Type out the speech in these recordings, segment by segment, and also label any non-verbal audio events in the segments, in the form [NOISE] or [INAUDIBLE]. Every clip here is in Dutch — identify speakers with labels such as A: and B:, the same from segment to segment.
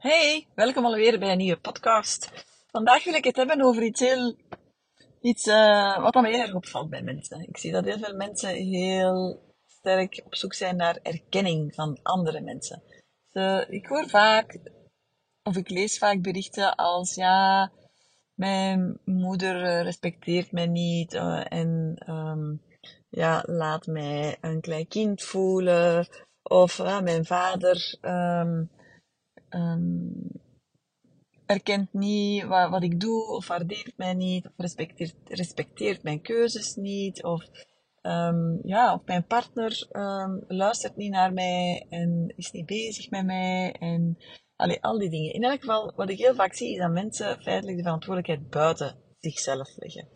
A: Hey, welkom alweer bij een nieuwe podcast. Vandaag wil ik het hebben over iets heel, iets uh, wat mij heel erg opvalt bij mensen. Ik zie dat heel veel mensen heel sterk op zoek zijn naar erkenning van andere mensen. Ik hoor vaak, of ik lees vaak berichten als, ja, mijn moeder eh, respecteert mij niet uh, en um, ja, laat mij een klein kind voelen. Of uh, mijn vader um, um, erkent niet wat, wat, ik doe, of waardeert mij niet, of respecteert, respecteert mijn keuzes niet, of, um, ja, of mijn partner um, luistert niet naar mij en is niet bezig met mij. En allee, al die dingen. In elk geval, wat ik heel vaak zie, is dat mensen feitelijk de verantwoordelijkheid buiten zichzelf leggen.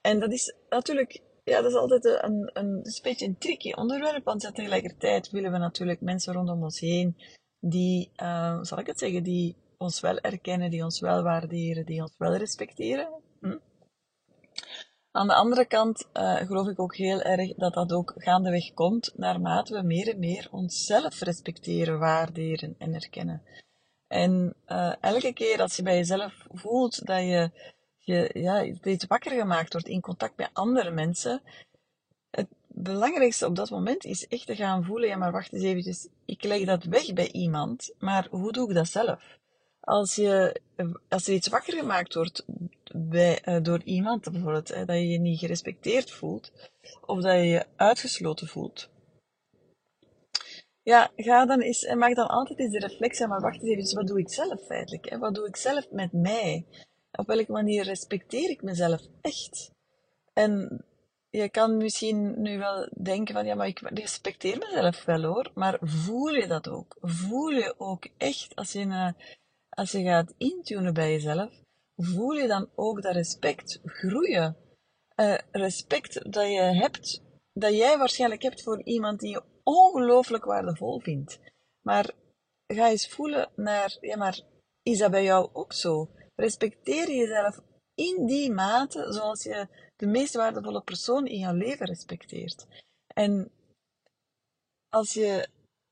A: En dat is natuurlijk ja, dat is altijd een, een, een beetje een tricky onderwerp, want tegelijkertijd willen we natuurlijk mensen rondom ons heen die, uh, zal ik het zeggen, die ons wel erkennen, die ons wel waarderen, die ons wel respecteren. Hm? Aan de andere kant uh, geloof ik ook heel erg dat dat ook gaandeweg komt naarmate we meer en meer onszelf respecteren, waarderen en erkennen. En uh, elke keer als je bij jezelf voelt dat je, je ja, steeds wakker gemaakt wordt in contact met andere mensen, belangrijkste op dat moment is echt te gaan voelen, ja maar wacht eens eventjes, ik leg dat weg bij iemand, maar hoe doe ik dat zelf? Als, je, als er iets wakker gemaakt wordt bij, uh, door iemand, bijvoorbeeld, hè, dat je je niet gerespecteerd voelt, of dat je je uitgesloten voelt, ja, ga dan eens, en maak dan altijd eens de reflectie, maar wacht eens even, wat doe ik zelf feitelijk? Hè? Wat doe ik zelf met mij? Op welke manier respecteer ik mezelf echt? En je kan misschien nu wel denken van, ja, maar ik respecteer mezelf wel hoor, maar voel je dat ook? Voel je ook echt, als je, uh, als je gaat intunen bij jezelf, voel je dan ook dat respect groeien? Uh, respect dat je hebt, dat jij waarschijnlijk hebt voor iemand die je ongelooflijk waardevol vindt. Maar ga eens voelen naar, ja, maar is dat bij jou ook zo? Respecteer jezelf in die mate zoals je de meest waardevolle persoon in jouw leven respecteert. En als je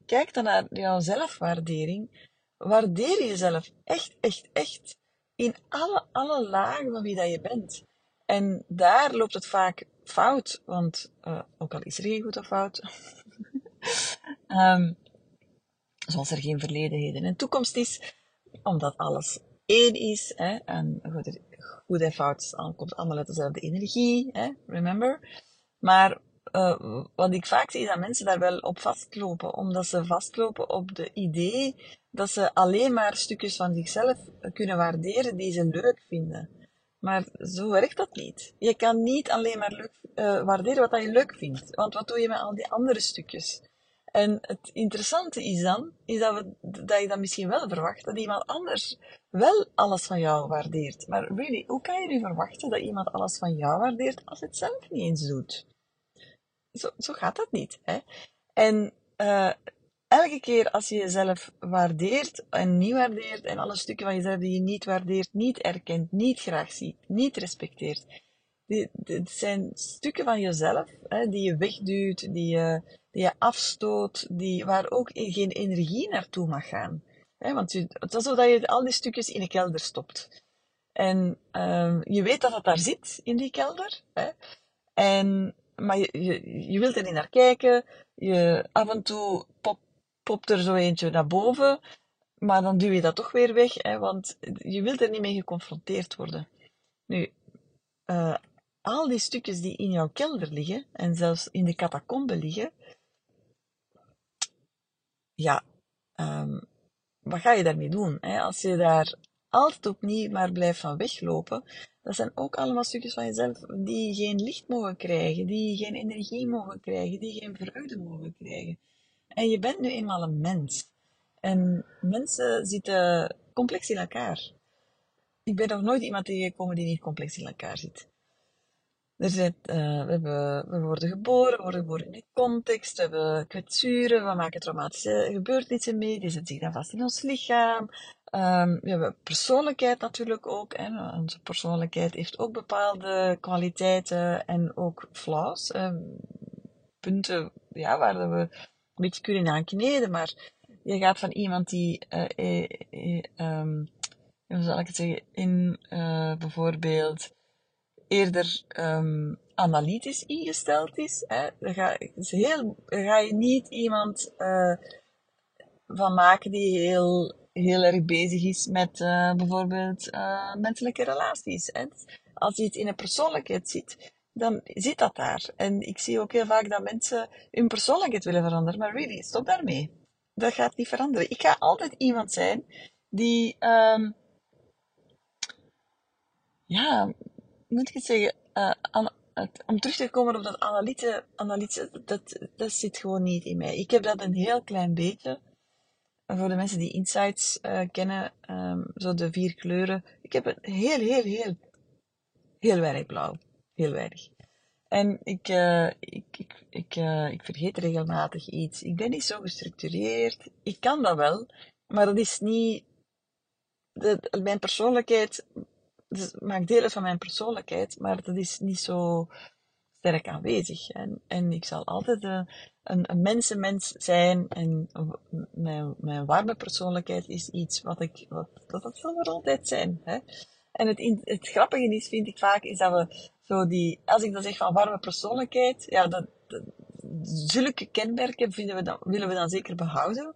A: kijkt naar jouw zelfwaardering, waardeer jezelf echt, echt, echt in alle, alle lagen van wie dat je bent. En daar loopt het vaak fout, want uh, ook al is er geen goed of fout, um, [LAUGHS] zoals er geen verleden, heden en toekomst is, omdat alles één is, en goed, en fout komt allemaal uit dezelfde energie, hè, remember. Maar uh, wat ik vaak zie is dat mensen daar wel op vastlopen, omdat ze vastlopen op de idee dat ze alleen maar stukjes van zichzelf kunnen waarderen die ze leuk vinden. Maar zo werkt dat niet. Je kan niet alleen maar leuk, uh, waarderen wat je leuk vindt. Want wat doe je met al die andere stukjes? En het interessante is dan, is dat, we, dat je dan misschien wel verwacht dat iemand anders wel alles van jou waardeert. Maar really, hoe kan je nu verwachten dat iemand alles van jou waardeert als het zelf niet eens doet? Zo, zo gaat dat niet. Hè? En uh, elke keer als je jezelf waardeert en niet waardeert en alle stukken van jezelf die je niet waardeert, niet erkent, niet graag ziet, niet respecteert, dit zijn stukken van jezelf hè, die je wegduwt, die je, die je afstoot, die, waar ook geen energie naartoe mag gaan. Hè, want het is alsof je al die stukjes in een kelder stopt. En uh, je weet dat het daar zit, in die kelder. Hè, en, maar je, je, je wilt er niet naar kijken. Je, af en toe pop, popt er zo eentje naar boven. Maar dan duw je dat toch weer weg, hè, want je wilt er niet mee geconfronteerd worden. Nu, uh, al die stukjes die in jouw kelder liggen, en zelfs in de catacombe liggen, ja, um, wat ga je daarmee doen? Hè? Als je daar altijd opnieuw maar blijft van weglopen, dat zijn ook allemaal stukjes van jezelf die geen licht mogen krijgen, die geen energie mogen krijgen, die geen vreugde mogen krijgen. En je bent nu eenmaal een mens. En mensen zitten complex in elkaar. Ik ben nog nooit iemand tegengekomen die niet complex in elkaar zit. Uh, we, we worden geboren, we worden geboren in een context, we hebben kwetsuren, we maken traumatische gebeurtenissen mee, die zetten zich dan vast in ons lichaam. Um, we hebben persoonlijkheid natuurlijk ook. Onze persoonlijkheid heeft ook bepaalde kwaliteiten en ook flaws. punten ja, waar we een beetje kunnen aan kneden, maar je gaat van iemand die, uh, eh, eh, ehm, hoe zal ik het zeggen, in bijvoorbeeld eerder um, analytisch ingesteld is. Hè? Dan, ga, heel, ga je niet iemand uh, van maken die heel, heel erg bezig is met uh, bijvoorbeeld uh, menselijke relaties. Als je iets in een persoonlijkheid ziet, dan zit dat daar. En ik zie ook heel vaak dat mensen hun persoonlijkheid willen veranderen. Maar really, stop daarmee. Dat gaat niet veranderen. Ik ga altijd iemand zijn die... Um, ja, moet ik het zeggen, om terug te komen op dat analyse dat, dat zit gewoon niet in mij. Ik heb dat een heel klein beetje. Voor de mensen die Insights uh, kennen, um, zo de vier kleuren. Ik heb een heel, heel, heel, heel weinig blauw. Heel weinig. En ik, uh, ik, ik, ik, ik vergeet regelmatig iets. Ik ben niet zo gestructureerd. Ik kan dat wel, maar dat is niet. Mijn persoonlijkheid dus maakt deel uit van mijn persoonlijkheid, maar dat is niet zo sterk aanwezig. En, en ik zal altijd uh, een, een mensenmens zijn en mijn, mijn warme persoonlijkheid is iets wat ik, wat, dat, zal er altijd zijn. Hè? En het, het grappige is, vind ik vaak, is dat we zo die, als ik dan zeg van warme persoonlijkheid, ja, dat, zulke kenmerken vinden we dan, willen we dan zeker behouden.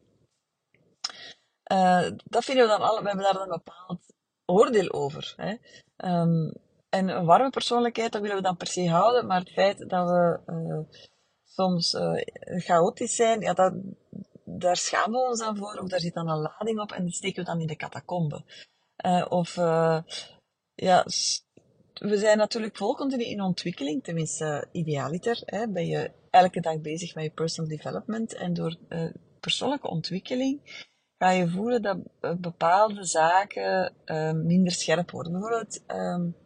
A: Uh, dat vinden we dan alle, we hebben daar een bepaald oordeel over. Hè. Um, en een warme persoonlijkheid, dat willen we dan per se houden, maar het feit dat we uh, soms uh, chaotisch zijn, ja, dat, daar schamen we ons dan voor, of daar zit dan een lading op en die steken we dan in de catacombe. Uh, of, ja, we zijn natuurlijk vol in ontwikkeling, tenminste idealiter. Hè, ben je elke dag bezig met je personal development en door persoonlijke ontwikkeling ga je voelen dat eh, bepaalde zaken uh, minder scherp worden. Bijvoorbeeld, um,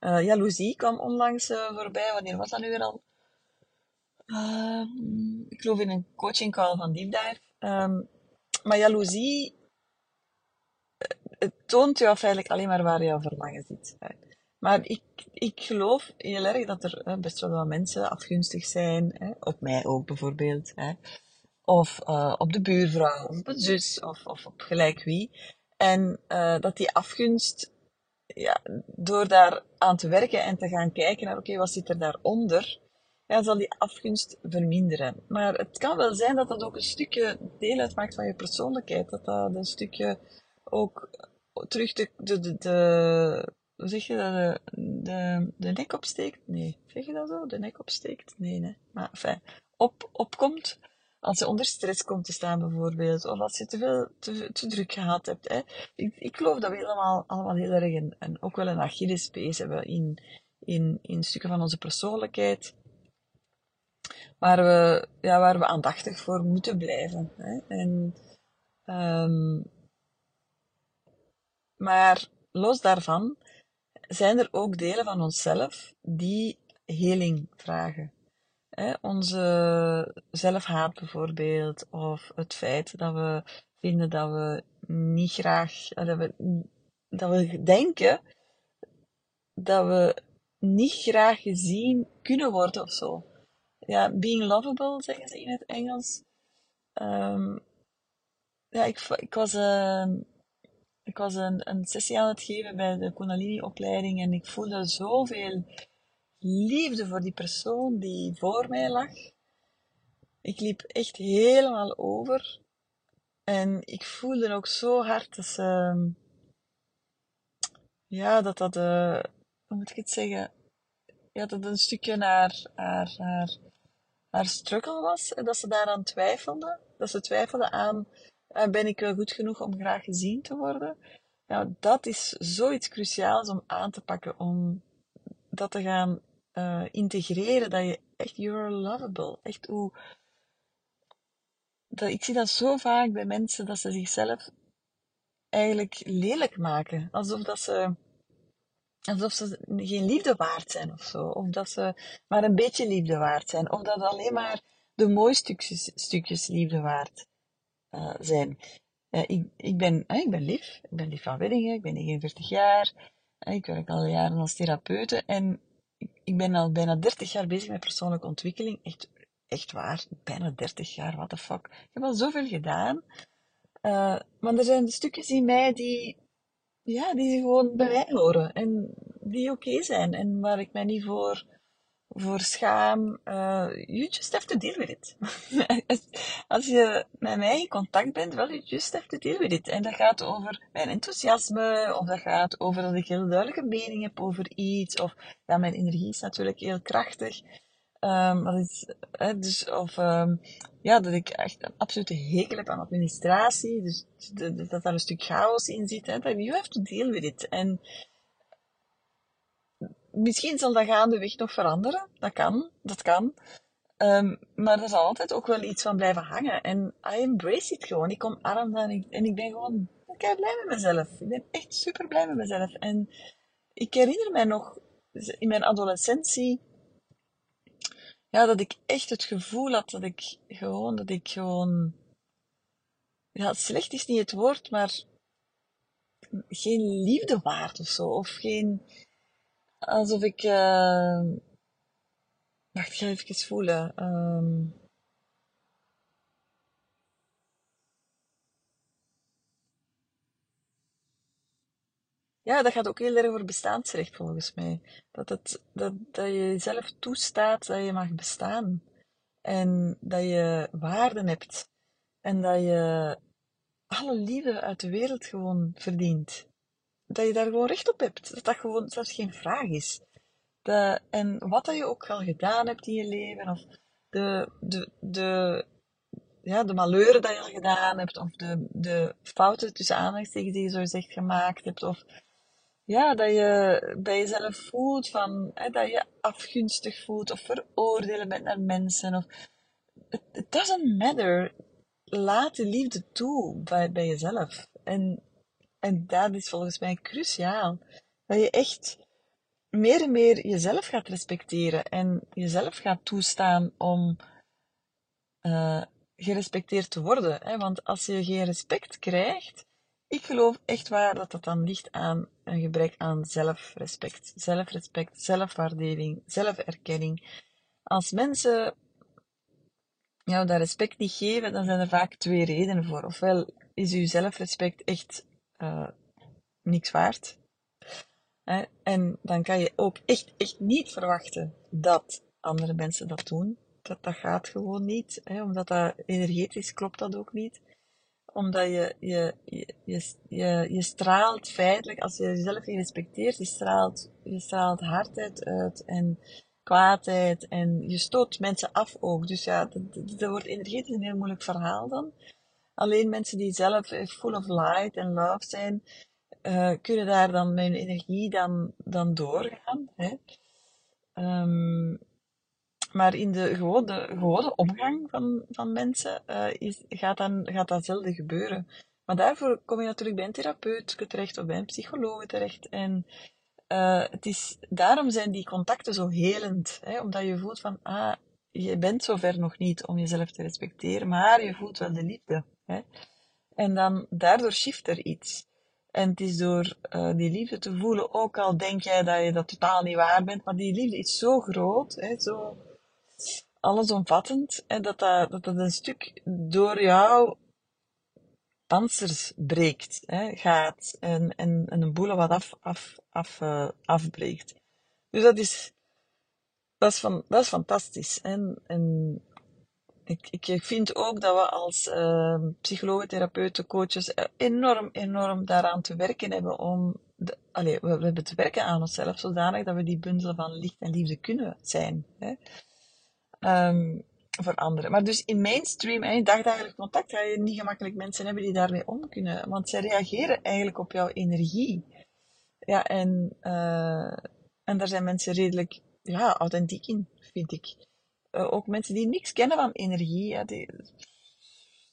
A: uh, jaloezie kwam onlangs uh, voorbij. Wanneer was dat nu weer al? Uh, ik geloof in een coaching call van Deep. Um, maar jaloezie toont jou feitelijk alleen maar waar jouw verlangen zit. Maar ik, ik geloof heel erg dat er best wel wat mensen afgunstig zijn. Op mij ook bijvoorbeeld. Of uh, op de buurvrouw, of op een zus, of, of op gelijk wie. En uh, dat die afgunst, ja, door daar aan te werken en te gaan kijken naar, oké, wat zit er daaronder, ja, zal die afgunst verminderen. Maar het kan wel zijn dat dat ook een stukje deel uitmaakt van je persoonlijkheid. Dat dat een stukje ook terug de, de, de, de hoe zeg je dat, de, de, de nek opsteekt? Nee, zeg je dat zo? De nek opsteekt? Nee, nee. Maar enfin, op, opkomt als je onder stress komt te staan bijvoorbeeld, of als je te veel, te, te druk gehad hebt. Hè. Ik, ik geloof dat we allemaal, allemaal heel erg een, en ook wel een Achillespees hebben in, in, in stukken van onze persoonlijkheid, waar we, ja, waar we aandachtig voor moeten blijven. Hè. En, um, maar los daarvan zijn er ook delen van onszelf die heling vragen onze zelfhaat bijvoorbeeld, of het feit dat we vinden dat we niet graag, eh, dat we, dat we denken dat we niet graag gezien kunnen worden of zo. Ja, being lovable, zeggen ze in het Engels. Um, ja, ik, ik was, uh, ik was een, een sessie aan het geven bij de Kundalini-opleiding en ik voelde zoveel liefde voor die persoon die voor mij lag. Ik liep echt helemaal over. En ik voelde ook zo hard dat ze... Ja, dat dat... Uh, hoe moet ik het zeggen? Ja, dat een stukje naar haar, haar, haar was. Dat ze daaraan twijfelde. Dat ze twijfelde aan... Uh, ben ik goed genoeg om graag gezien te worden? Ja, dat is zoiets cruciaals om aan te pakken. Om dat te gaan uh, integreren dat je echt, you're lovable. Echt hoe, dat, ik zie dat zo vaak bij mensen dat ze zichzelf eigenlijk lelijk maken. Alsof dat ze, alsof ze geen liefde waard zijn of zo. Of dat ze maar een beetje liefde waard zijn. Of dat alleen maar de mooie stukjes, stukjes liefde waard uh, zijn. Uh, ik, ik, ben, ik ben lief. Ik ben lief van Weddingen. Ik ben 49 jaar. ik werk al jaren als therapeute. En ik ben al bijna 30 jaar bezig met persoonlijke ontwikkeling. Echt echt waar, bijna 30 jaar, what the fuck. Ik heb al zoveel gedaan. Uh, maar er zijn stukjes in mij die, ja, die gewoon bij mij horen. En die oké zijn. En waar ik mij niet voor, voor schaam. Uh, you just have to deal with it. [LAUGHS] Als je met mij in contact bent, wel, you just have to deal with it. En dat gaat over mijn enthousiasme, of dat gaat over dat ik heel duidelijke mening heb over iets, of ja, mijn energie is natuurlijk heel krachtig. Um, dat is, hè, dus, of um, ja, dat ik echt een absolute hekel heb aan administratie. Dus dat daar een stuk chaos in zit. Hè, you have to deal with it. En misschien zal dat gaandeweg nog veranderen. Dat kan, dat kan. Um, maar er zal altijd ook wel iets van blijven hangen. En I embrace it gewoon. Ik omarm dat en ik, en ik ben gewoon ben blij met mezelf. Ik ben echt super blij met mezelf. En ik herinner mij nog in mijn adolescentie ja, dat ik echt het gevoel had dat ik gewoon, dat ik gewoon, ja, slecht is niet het woord, maar geen liefde waard of zo. Of geen, alsof ik, uh, wacht, ik ga even voelen. Um, Ja, dat gaat ook heel erg over bestaansrecht volgens mij. Dat, het, dat, dat je jezelf toestaat dat je mag bestaan. En dat je waarden hebt. En dat je alle liefde uit de wereld gewoon verdient. Dat je daar gewoon recht op hebt. Dat dat gewoon zelfs geen vraag is. Dat, en wat dat je ook al gedaan hebt in je leven, of de, de, de, ja, de malheuren dat je al gedaan hebt, of de, de fouten tussen aanhalingstekens die je zo gezegd gemaakt hebt, of ja, dat je bij jezelf voelt van, hè, dat je afgunstig voelt of veroordelen bent naar mensen. Of, it, doesn't matter. Laat de liefde toe bij, bij jezelf. En, en dat is volgens mij cruciaal. Dat je echt meer en meer jezelf gaat respecteren en jezelf gaat toestaan om uh, gerespecteerd te worden. Hè? Want als je geen respect krijgt, ik geloof echt waar dat dat dan ligt aan een gebrek aan zelfrespect. Zelfrespect, zelfwaardering, zelferkenning. Als mensen jou dat respect niet geven, dan zijn er vaak twee redenen voor. Ofwel is uw zelfrespect echt uh, niks waard. En dan kan je ook echt, echt niet verwachten dat andere mensen dat doen. Dat, dat gaat gewoon niet, hè? omdat dat energetisch klopt dat ook niet omdat je, je, je, je, je, straalt feitelijk, als je jezelf niet respecteert, je straalt, je straalt hardheid uit en kwaadheid en je stoot mensen af ook. Dus ja, dat, dat wordt energetisch een heel moeilijk verhaal dan. Alleen mensen die zelf full of light en love zijn, uh, kunnen daar dan met hun energie dan, dan doorgaan. Hè. Um, maar in de gewone, gewone omgang van, van mensen uh, is, gaat, dan, gaat dat zelden gebeuren. Maar daarvoor kom je natuurlijk bij een therapeut terecht of bij een psycholoog terecht. En het is, daarom zijn die contacten zo helend. Hè? Omdat je voelt van, ah, je bent zover nog niet om jezelf te respecteren, maar je voelt wel de liefde. Hè? En dan, daardoor shift er iets. En het is door uh, die liefde te voelen, ook al denk jij dat je dat totaal niet waar bent, maar die liefde is zo groot, hè, zo allesomvattend, en dat dat, dat een stuk door jouw panzers breekt, hè, gaat en, en, en een boel wat af, af, af, uh, afbreekt. Dus dat is, dat is, van, dat is fantastisch. En, en ik, ik vind ook dat we als uh, psychologen, therapeuten, coaches enorm, enorm daaraan te werken hebben om... De, we, we hebben te werken aan onszelf zodanig dat we die bundel van licht en liefde kunnen zijn. Hè um, voor anderen. Maar dus in mainstream en in dagdagelijks contact ga je niet gemakkelijk mensen hebben die daarmee om kunnen. Want zij reageren eigenlijk op jouw energie. Ja, en, uh, en daar zijn mensen redelijk ja, authentiek in, vind ik. Uh, ook mensen die niks kennen van energie, die,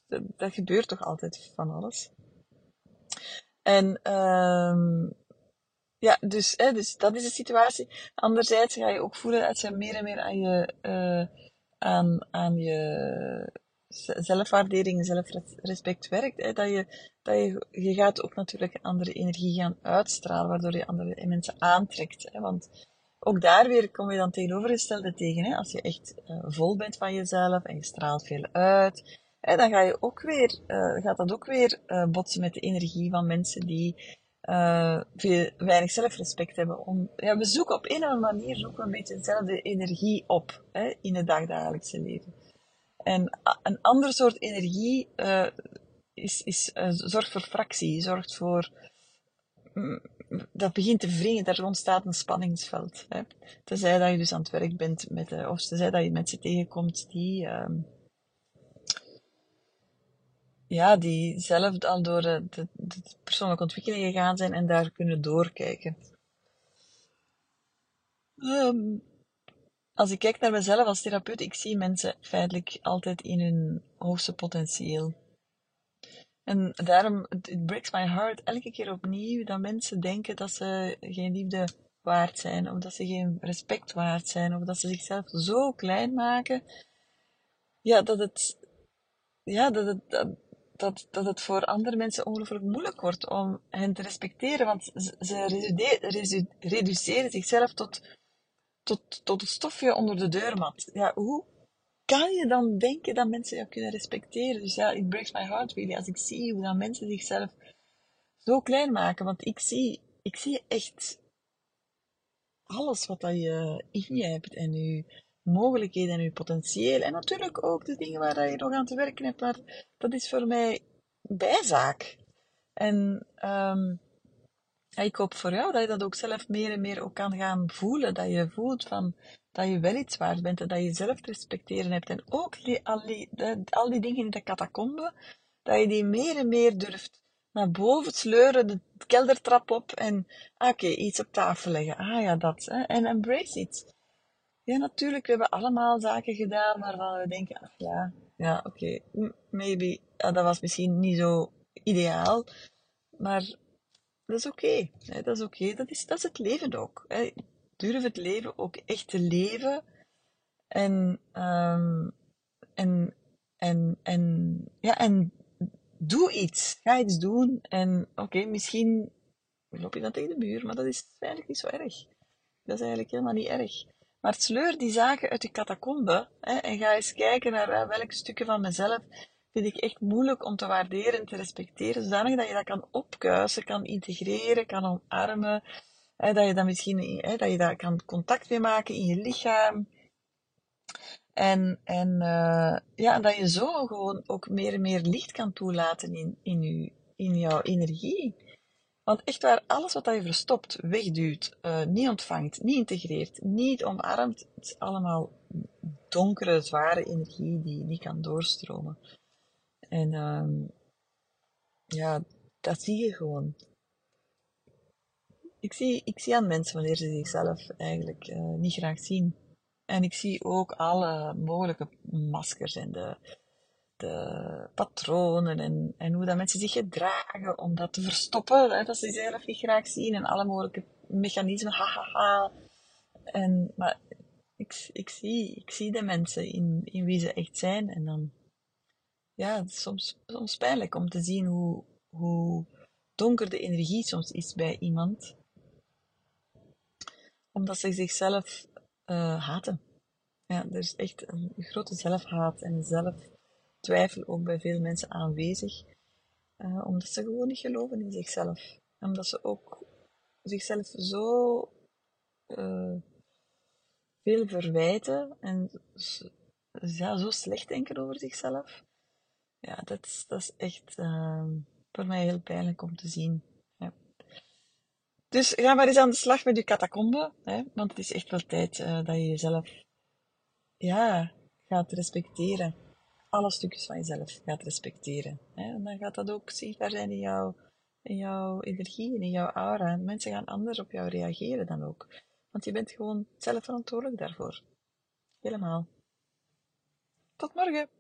A: dat, gebeurt toch altijd van alles. En um, ja, dus, hè, dus dat is de situatie. Anderzijds ga je ook voelen dat je meer en meer aan je, uh, aan, aan je zelfwaardering, zelfrespect werkt. Hè, dat je, dat je, je gaat ook natuurlijk andere energie gaan uitstralen, waardoor je andere mensen aantrekt. Hè, want ook daar weer kom je dan tegenovergestelde tegen. Hè? Als je echt uh, vol bent van jezelf en je straalt veel uit, hè, dan ga je ook weer, uh, gaat dat ook weer uh, botsen met de energie van mensen die veel, weinig zelfrespect hebben. Om, ja, we zoeken op een of andere manier zoeken een beetje dezelfde energie op hè, in het dagdagelijkse leven. En een ander soort energie is, is, zorgt voor fractie, zorgt voor dat begint te wringen, daar ontstaat een spanningsveld. Hè. Tenzij dat je dus aan het werk bent met, uh, of tenzij dat je mensen tegenkomt die, uh, ja, die zelf al door de, de, persoonlijke ontwikkeling gegaan zijn en daar kunnen doorkijken. Um, als ik kijk naar mezelf als therapeut, ik zie mensen feitelijk altijd in hun hoogste potentieel. En daarom, it breaks my heart elke keer opnieuw dat mensen denken dat ze geen liefde waard zijn, of dat ze geen respect waard zijn, of dat ze zichzelf zo klein maken, ja, dat het, ja, dat het, dat, dat, dat het voor andere mensen ongelooflijk moeilijk wordt om hen te respecteren, want ze, reduceren zichzelf tot, tot, tot een stofje onder de deurmat. Ja, hoe kan je dan denken dat mensen jou kunnen respecteren? Dus ja, it breaks my heart really. Als ik zie hoe dan mensen zichzelf zo klein maken. Want ik zie, ik zie echt alles wat dat je in je hebt. En je mogelijkheden en je potentieel. En natuurlijk ook de dingen waar je nog aan te werken hebt. Maar dat is voor mij bijzaak. En um, ik hoop voor jou dat je dat ook zelf meer en meer ook kan gaan voelen. Dat je voelt van dat je wel iets waard bent en dat je jezelf te respecteren hebt. En ook al, die, al die dingen in de catacombe, dat je die meer en meer durft naar boven sleuren, de keldertrap op en, ah, oké, iets op tafel leggen. Ah ja, dat. Hè, en embrace it. Ja, natuurlijk, we hebben allemaal zaken gedaan waarvan we denken, ach ja, ja, oké, maybe, dat was misschien niet zo ideaal, maar dat is oké. Dat is oké, dat, is, dat is het leven ook. Hè durf het leven ook echt te leven. En, um, en, en, en, ja, en doe iets. Ga iets doen. En oké, misschien loop je dan tegen de muur, maar dat is eigenlijk niet zo erg. Dat is eigenlijk helemaal niet erg. Maar sleur die zaken uit de catacombe en ga eens kijken naar uh, welke stukken van mezelf vind ik echt moeilijk om te waarderen en te respecteren, zodanig dat je dat kan opkuisen, kan integreren, kan omarmen, dat je dan misschien dat je daar kan contact mee maken in je lichaam. En, en uh, ja, dat je zo gewoon ook meer en meer licht kan toelaten in, in, u, in jouw energie. Want echt waar, alles wat je verstopt, wegduwt, uh, niet ontvangt, niet integreert, niet omarmt, het is allemaal donkere, zware energie die niet kan doorstromen. En um, ja, dat zie je gewoon ik zie, ik zie aan mensen wanneer ze zichzelf eigenlijk uh, niet graag zien. En ik zie ook alle mogelijke maskers en de, de patronen en, en hoe dat mensen zich gedragen om dat te verstoppen, hè, dat ze zichzelf niet graag zien en alle mogelijke mechanismen, hahaha. En, maar ik, ik, zie, ik zie de mensen in, in wie ze echt zijn en dan, ja, het is soms, soms pijnlijk om te zien hoe, hoe donker de energie soms is bij iemand omdat ze zichzelf uh, haten. Ja, er is echt een grote zelfhaat en zelftwijfel ook bij veel mensen aanwezig. Uh, omdat ze gewoon niet geloven in zichzelf. Omdat ze ook zichzelf zo uh, veel verwijten en zo slecht denken over zichzelf. Ja, dat is, dat is echt voor mij heel pijnlijk om te zien. Dus ga maar eens aan de slag met je catacombe, hè, want het is echt wel tijd uh, dat je jezelf ja, gaat respecteren. Alle stukjes van jezelf gaat respecteren. Hè. En dan gaat dat ook zichtbaar zijn in jouw, jouw energie en in jouw aura. En mensen gaan anders op jou reageren dan ook. Want je bent gewoon zelf verantwoordelijk daarvoor. Helemaal. Tot morgen!